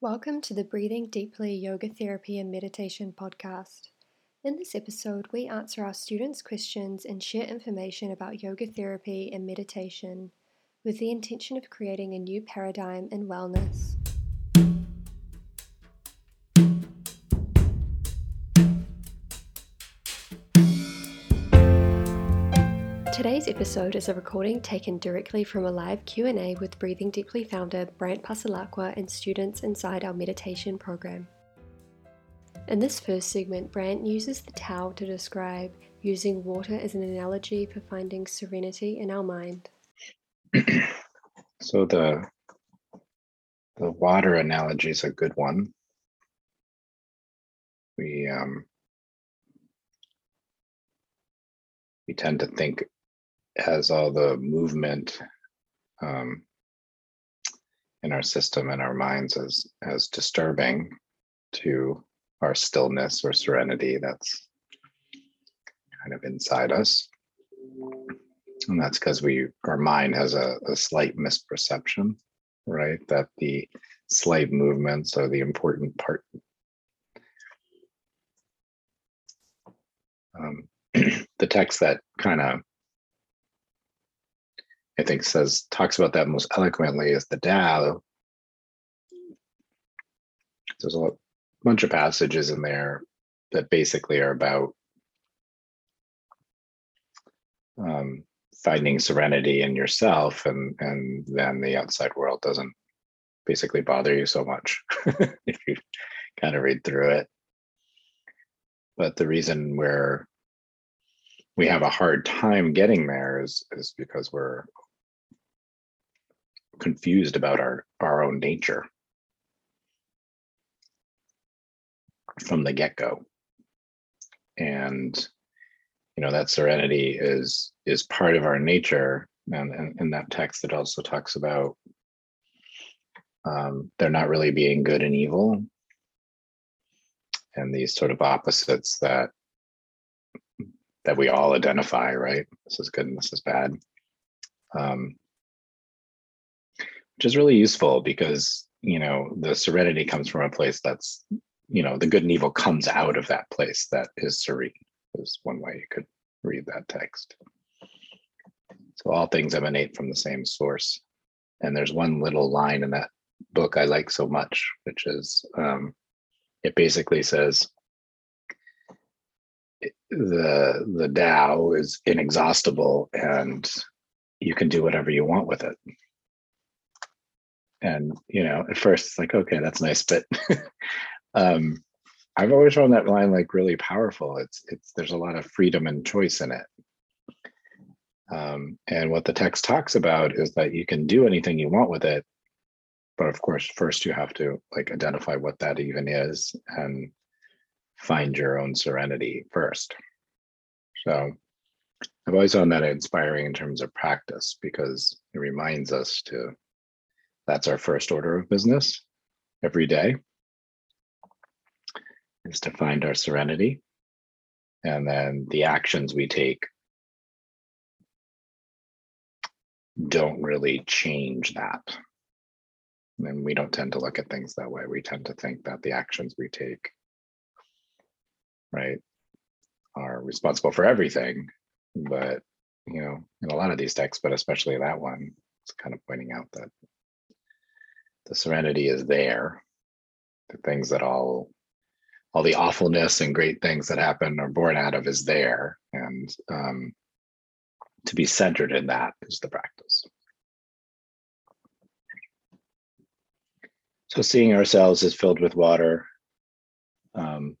Welcome to the Breathing Deeply Yoga Therapy and Meditation podcast. In this episode, we answer our students' questions and share information about yoga therapy and meditation with the intention of creating a new paradigm in wellness. Today's episode is a recording taken directly from a live Q&A with Breathing Deeply founder Brant Passalacqua and students inside our meditation program. In this first segment, Brant uses the Tao to describe using water as an analogy for finding serenity in our mind. so the the water analogy is a good one. We um, we tend to think has all the movement um, in our system and our minds as as disturbing to our stillness or serenity that's kind of inside us. And that's because we our mind has a, a slight misperception right that the slight movements are the important part. Um, the text that kind of I think says talks about that most eloquently is the Tao. There's a bunch of passages in there that basically are about um, finding serenity in yourself, and and then the outside world doesn't basically bother you so much if you kind of read through it. But the reason where we have a hard time getting there is is because we're confused about our our own nature from the get-go. And you know that serenity is is part of our nature. And, in that text it also talks about um, there not really being good and evil. And these sort of opposites that that we all identify right? This is good and this is bad. Um, which is really useful because you know the serenity comes from a place that's you know the good and evil comes out of that place that is serene is one way you could read that text. So all things emanate from the same source. And there's one little line in that book i like so much which is um, it basically says the the Tao is inexhaustible and you can do whatever you want with it and you know at first it's like okay that's nice but um i've always found that line like really powerful. It's it's there's a lot of freedom and choice in it. Um, and what the text talks about is that you can do anything you want with it but of course first you have to like identify what that even is and find your own serenity first. So i've always found that inspiring in terms of practice because it reminds us to that's our first order of business every day is to find our serenity. And then the actions we take don't really change that. And we don't tend to look at things that way. We tend to think that the actions we take, right, are responsible for everything. But, you know, in a lot of these texts, but especially that one, it's kind of pointing out that the serenity is there. The things that all all the awfulness and great things that happen are born out of is there. And um, to be centered in that is the practice. So seeing ourselves as filled with water um,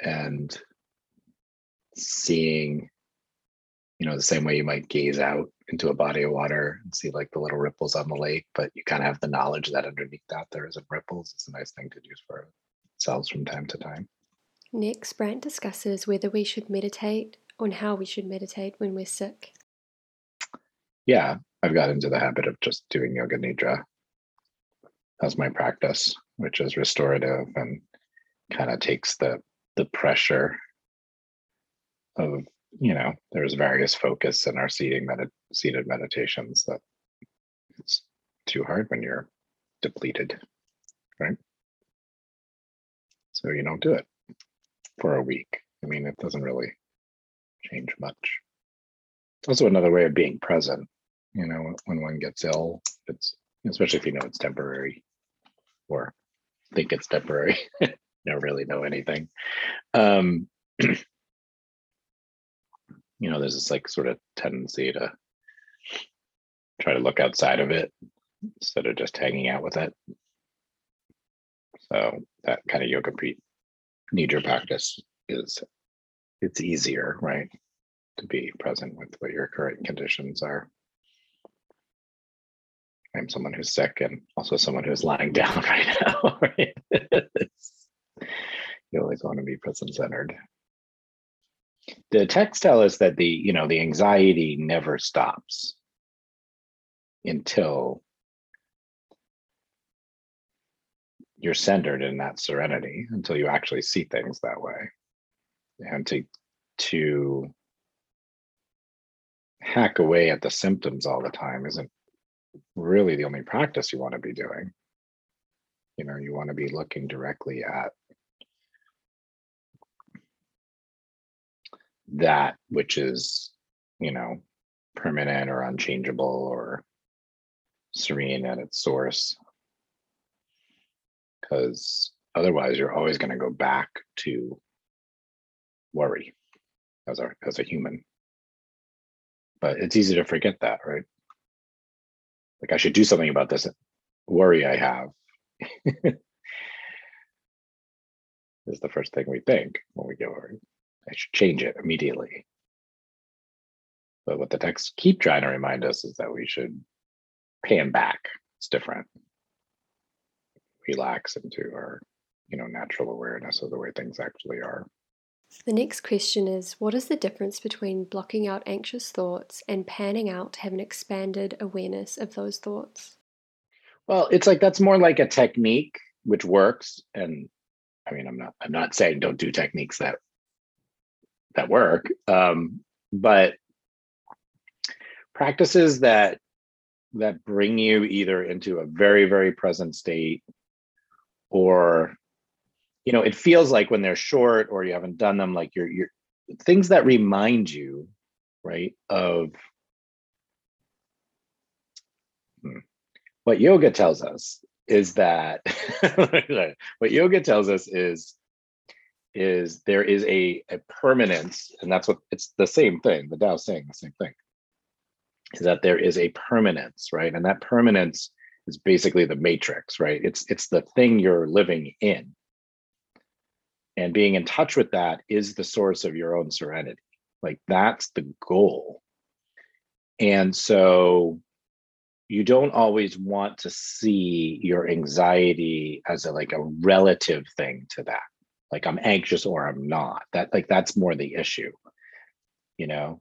and seeing you know the same way you might gaze out into a body of water and see like the little ripples on the lake, but you kind of have the knowledge that underneath that there isn't ripples. It's a nice thing to use for ourselves from time to time. Next, Brant discusses whether we should meditate on how we should meditate when we're sick. Yeah, I've got into the habit of just doing yoga nidra as my practice, which is restorative and kind of takes the the pressure of you know, there's various focus in our seating med- seated meditations that it's too hard when you're depleted, right? so you don't do it for a week. I mean, it doesn't really change much. It's also another way of being present. You know, when one gets ill, it's especially if you know it's temporary or think it's temporary, don't really know anything. Um, you know, there's this like sort of tendency to try to look outside of it instead of just hanging out with it. So that kind of yoga nidra practice is it's easier, right? To be present with what your current conditions are. I'm someone who's sick and also someone who's lying down right now. Right? you always want to be present centered. The text tell us that the you know the anxiety never stops until you're centered in that serenity until you actually see things that way. And to to hack away at the symptoms all the time isn't really the only practice you want to be doing. You know you want to be looking directly at that which is you know permanent or unchangeable or serene at its source. Because otherwise you're always going to go back to worry as a as a human. But it's easy to forget that right? Like i should do something about this worry i have. Is the first thing we think when we get worried i should change it immediately but what the texts keep trying to remind us is that we should him back it's different relax into our you know natural awareness of the way things actually are the next question is What is the difference between blocking out anxious thoughts and panning out to have an expanded awareness of those thoughts? Well, it's like that's more like a technique which works. And I mean, I'm not I'm not saying don't do techniques that that work. Um, but practices that that bring you either into a very, very present state or you know it feels like when they're short or you haven't done them like you're you're things that remind you right of hmm, what yoga tells us is that what yoga tells us is is there is a, a permanence and that's what it's the same thing the Tao saying the same thing is that there is a permanence right? And that permanence is basically the matrix right? It's it's the thing you're living in. And being in touch with that is the source of your own serenity. Like that's the goal. And so you don't always want to see your anxiety as a like a relative thing to that like i'm anxious or i'm not. That like that's more the issue you know?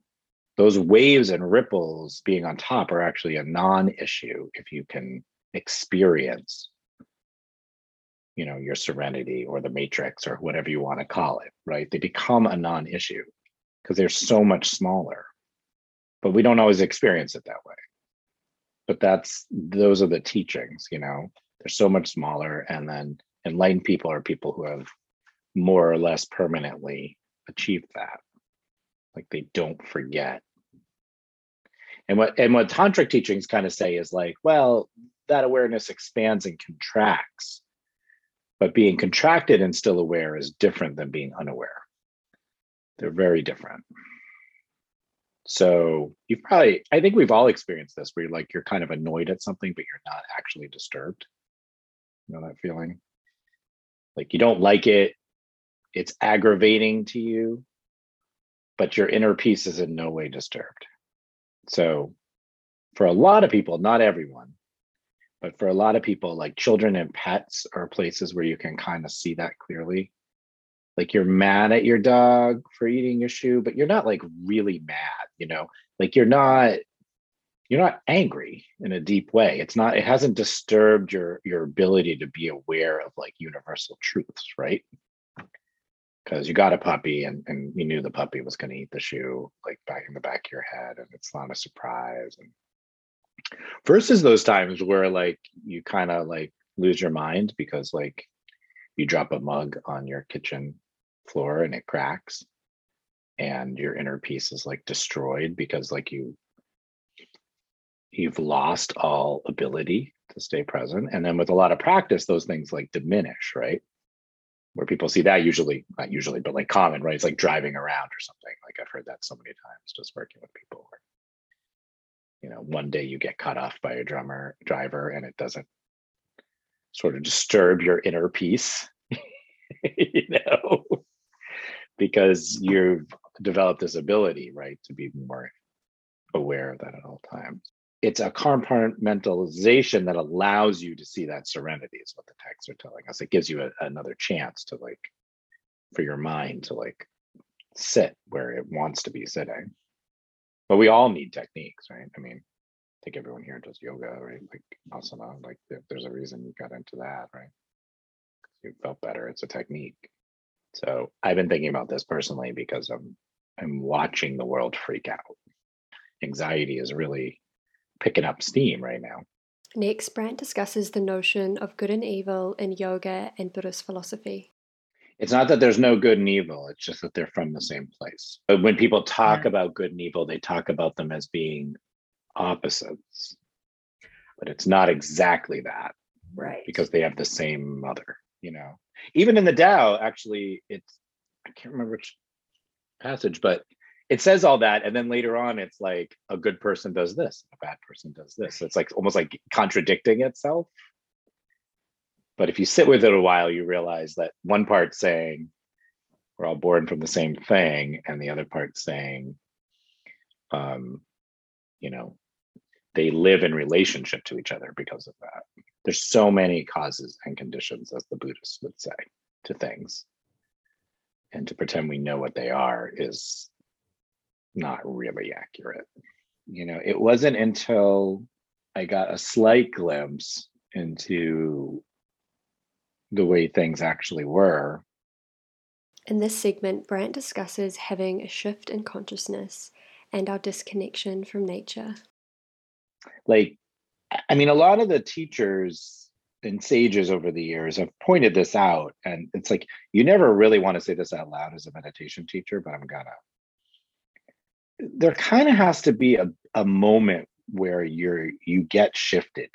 Those waves and ripples being on top are actually a non-issue if you can experience you know your serenity or the matrix or whatever you want to call it right? They become a non-issue because they're so much smaller. But we don't always experience it that way. But that's those are the teachings you know? They're so much smaller and then enlightened people are people who have more or less permanently achieve that like they don't forget and what and what tantric teachings kind of say is like well that awareness expands and contracts but being contracted and still aware is different than being unaware. They're very different. So you've probably, I think we've all experienced this where you're like, you're kind of annoyed at something, but you're not actually disturbed. You know that feeling? Like you don't like it, it's aggravating to you, but your inner peace is in no way disturbed. So for a lot of people, not everyone, but for a lot of people like children and pets are places where you can kind of see that clearly. Like you're mad at your dog for eating your shoe but you're not like really mad you know? Like you're not you're not angry in a deep way. It's not it hasn't disturbed your your ability to be aware of like universal truths right because you got a puppy and, and you knew the puppy was going to eat the shoe like back in the back of your head and it's not a surprise and versus those times where like you kind of like lose your mind because like you drop a mug on your kitchen floor and it cracks and your inner peace is like destroyed because like you you've lost all ability to stay present and then with a lot of practice those things like diminish right where people see that usually not usually but like common right? It's like driving around or something. Like i've heard that so many times just working with people where you know one day you get cut off by a drummer driver and it doesn't sort of disturb your inner peace you know? Because you've developed this ability right to be more aware of that at all times it's a compartmentalization that allows you to see that serenity is what the texts are telling us. It gives you a, another chance to like for your mind to like sit where it wants to be sitting. But we all need techniques right? I mean i think everyone here does yoga right? Like asana like there's a reason you got into that right? You felt better. It's a technique. So i've been thinking about this personally because i'm i'm watching the world freak out. Anxiety is really picking up steam right now. Next, Brant discusses the notion of good and evil in yoga and Buddhist philosophy. It's not that there's no good and evil, it's just that they're from the same place. But when people talk yeah. about good and evil, they talk about them as being opposites. But it's not exactly that. Right. Because they have the same mother, you know. Even in the Tao, actually, it's I can't remember which passage, but it says all that and then later on it's like a good person does this a bad person does this. It's like almost like contradicting itself. But if you sit with it a while you realize that one part saying we're all born from the same thing and the other part saying um you know they live in relationship to each other because of that. There's so many causes and conditions as the buddhists would say to things. And to pretend we know what they are is not really accurate. You know, it wasn't until I got a slight glimpse into the way things actually were. In this segment, Brant discusses having a shift in consciousness and our disconnection from nature. Like, I mean, a lot of the teachers and sages over the years have pointed this out. And it's like, you never really want to say this out loud as a meditation teacher, but I'm gonna there kind of has to be a, a moment where you're you get shifted.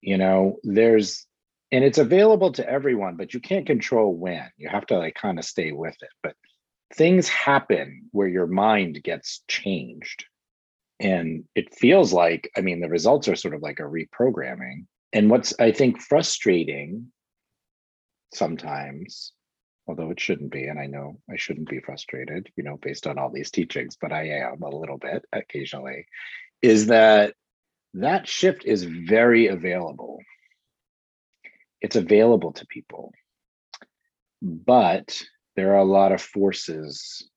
You know there's and it's available to everyone but you can't control when. You have to like kind of stay with it. But things happen where your mind gets changed. And it feels like i mean the results are sort of like a reprogramming. And what's i think frustrating sometimes although it shouldn't be. And I know I shouldn't be frustrated, you know, based on all these teachings, but I am a little bit occasionally, is that that shift is very available. It's available to people. But there are a lot of forces,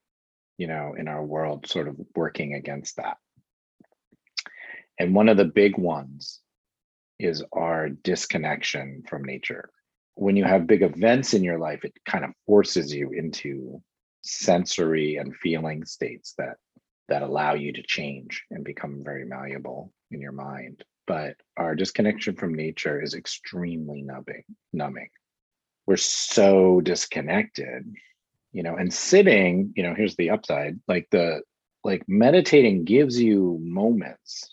you know, in our world sort of working against that. And one of the big ones is our disconnection from nature when you have big events in your life, it kind of forces you into sensory and feeling states that that allow you to change and become very malleable in your mind. But our disconnection from nature is extremely numbing, numbing. We're so disconnected, you know, and sitting, you know, here's the upside, like the like meditating gives you moments,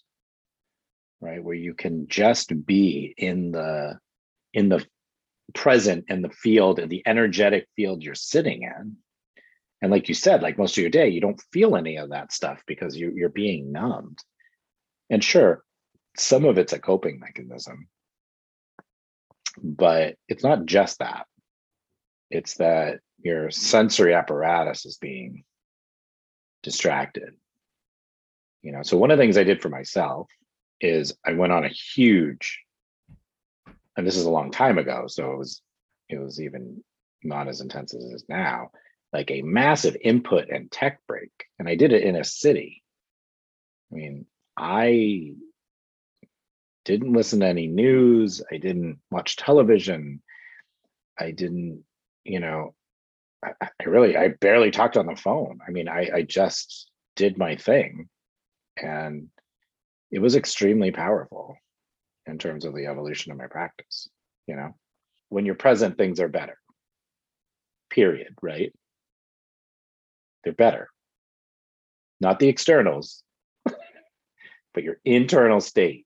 right, where you can just be in the in the present in the field and the energetic field you're sitting in. And like you said like most of your day you don't feel any of that stuff because you, you're being numbed. And sure some of it's a coping mechanism. But it's not just that. It's that your sensory apparatus is being distracted. You know so one of the things i did for myself is i went on a huge and this is a long time ago, so it was it was even not as intense as it is now, like a massive input and tech break. And I did it in a city. I mean, I didn't listen to any news, I didn't watch television, I didn't, you know, I, I really I barely talked on the phone. I mean, I, I just did my thing and it was extremely powerful in terms of the evolution of my practice you know when you're present, things are better. Period, right? They're better. Not the externals, but your internal state.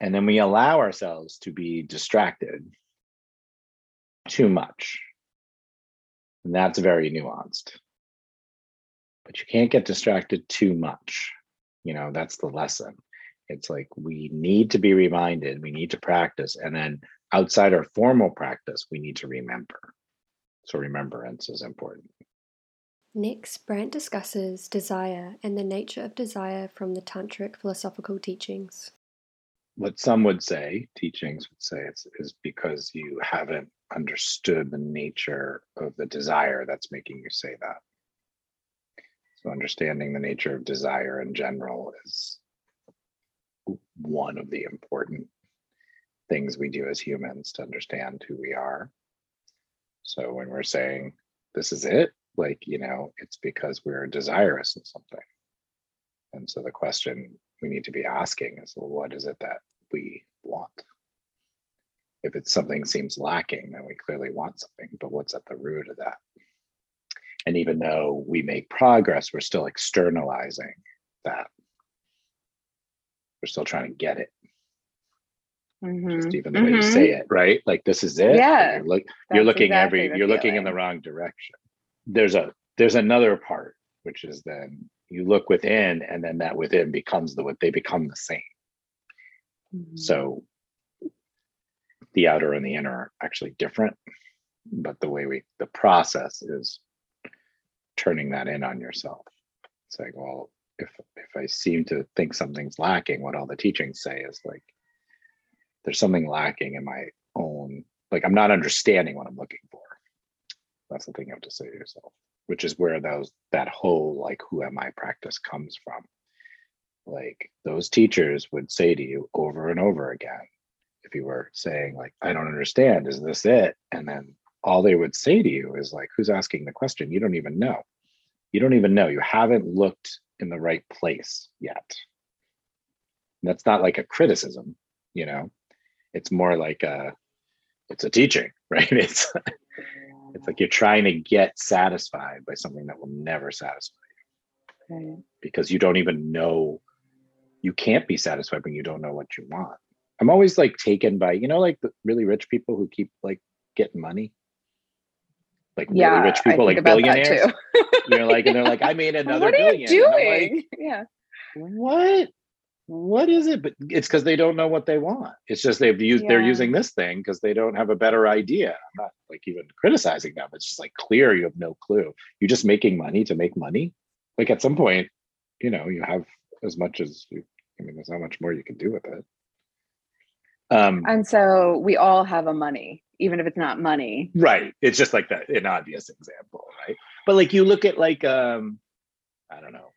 And then we allow ourselves to be distracted too much. And that's very nuanced. But you can't get distracted too much. You know, that's the lesson. It's like we need to be reminded, we need to practice. And then outside our formal practice, we need to remember. So remembrance is important. Next, Brant discusses desire and the nature of desire from the Tantric philosophical teachings. What some would say, teachings would say, it's, is because you haven't understood the nature of the desire that's making you say that. So, understanding the nature of desire in general is one of the important things we do as humans to understand who we are. So, when we're saying this is it, like, you know, it's because we're desirous of something. And so, the question we need to be asking is, well, what is it that we want? If it's something seems lacking, then we clearly want something, but what's at the root of that? And even though we make progress, we're still externalizing that. We're still trying to get it. Mm-hmm. Just even the mm-hmm. way you mm-hmm. say it, right? Like this is it. Yeah. You're, look, you're looking exactly every you're looking in the wrong direction. There's a there's another part, which is then you look within, and then that within becomes the what they become the same. Mm-hmm. So the outer and the inner are actually different, but the way we the process is turning that in on yourself. It's like, well, if if I seem to think something's lacking, what all the teachings say is like there's something lacking in my own like I'm not understanding what I'm looking for. That's the thing you have to say to yourself, which is where those that whole like who am I practice comes from. Like those teachers would say to you over and over again, if you were saying like i don't understand is this it and then all they would say to you is like who's asking the question you don't even know you don't even know. You haven't looked in the right place yet. And that's not like a criticism you know? It's more like a it's a teaching right? It's it's like you're trying to get satisfied by something that will never satisfy you. Right. because you don't even know you can't be satisfied when you don't know what you want. I'm always like taken by, you know, like the really rich people who keep like getting money. Like yeah, really rich people, like billionaires. You're like, and they're like, I made another what are You doing? Like, yeah. What? What is it? But it's because they don't know what they want. It's just they've used yeah. they're using this thing because they don't have a better idea. I'm not like even criticizing them. It's just like clear you have no clue. You're just making money to make money. Like at some point, you know, you have as much as you I mean, there's not much more you can do with it. Um, and so we all have a money, even if it's not money. Right. It's just like that, an obvious example, right? But like you look at like um, I don't know,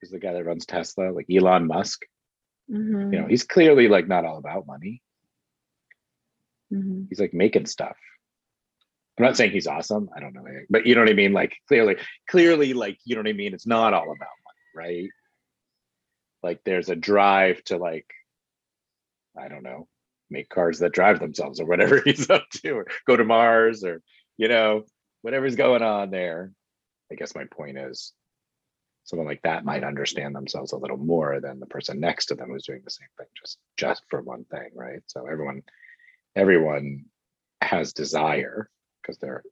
who's the guy that runs Tesla, like Elon Musk. Mm-hmm. You know, he's clearly like not all about money. Mm-hmm. He's like making stuff. I'm not saying he's awesome. I don't know, but you know what I mean. Like clearly, clearly, like you know what I mean. It's not all about money, right? Like there's a drive to like I don't know, make cars that drive themselves or whatever he's up to, or go to Mars or, you know, whatever's going on there. I guess my point is someone like that might understand themselves a little more than the person next to them who's doing the same thing just just for one thing right? So everyone everyone has desire because they're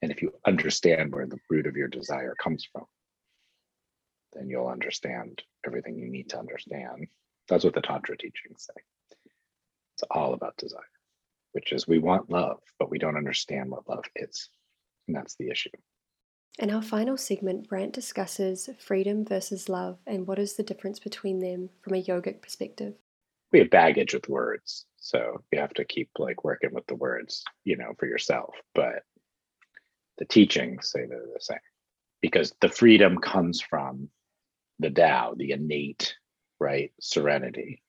and if you understand where the root of your desire comes from then you'll understand everything you need to understand. That's what the tantra teachings say it's all about desire, which is we want love, but we don't understand what love is. And that's the issue. In our final segment, Brant discusses freedom versus love and what is the difference between them from a yogic perspective. We have baggage with words. So you have to keep like working with the words, you know, for yourself. But the teachings say they're the same because the freedom comes from the Tao, the innate, right, serenity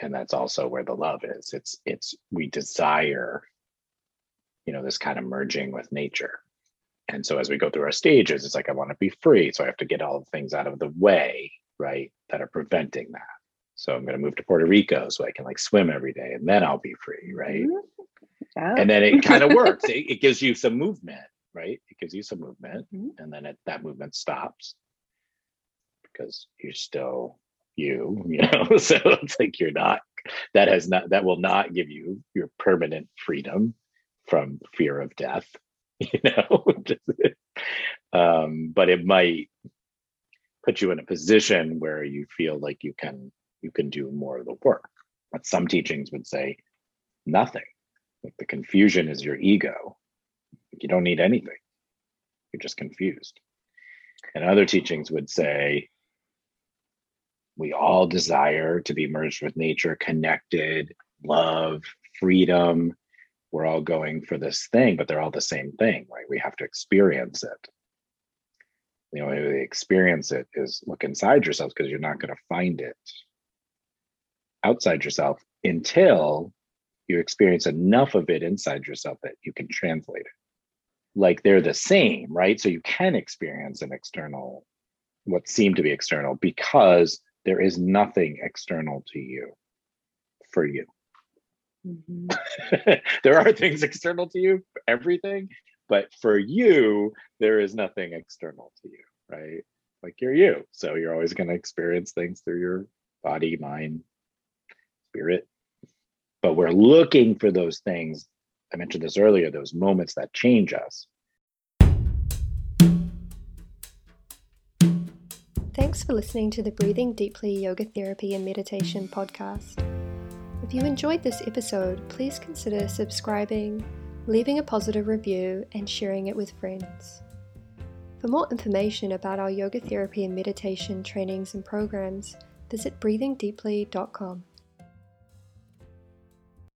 and that's also where the love is it's it's we desire you know this kind of merging with nature and so as we go through our stages it's like i want to be free so i have to get all the things out of the way right that are preventing that So I'm going to move to Puerto Rico so I can like swim every day and then I'll be free, right? Mm-hmm. Yeah. And then it kind of works. It, it, gives you some movement, right? It gives you some movement, mm-hmm. and then it, that movement stops because you're still you, you know. so it's like you're not. That has not. That will not give you your permanent freedom from fear of death, you know. um, but it might put you in a position where you feel like you can you can do more of the work. But some teachings would say nothing. Like the confusion is your ego. You don't need anything. You're just confused. And other teachings would say we all desire to be merged with nature, connected, love, freedom. We're all going for this thing, but they're all the same thing, right? We have to experience it. The only way to experience it is look inside yourself because you're not going to find it outside yourself until you experience enough of it inside yourself that you can translate it. Like they're the same, right? So you can experience an external, what seem to be external, because there is nothing external to you for you. Mm-hmm. there are things external to you, everything, but for you, there is nothing external to you, right? Like you're you. So you're always going to experience things through your body, mind, spirit. But we're looking for those things. I mentioned this earlier, those moments that change us. Thanks for listening to the Breathing Deeply Yoga Therapy and Meditation podcast. If you enjoyed this episode, please consider subscribing, leaving a positive review, and sharing it with friends. For more information about our yoga therapy and meditation trainings and programs, visit breathingdeeply.com.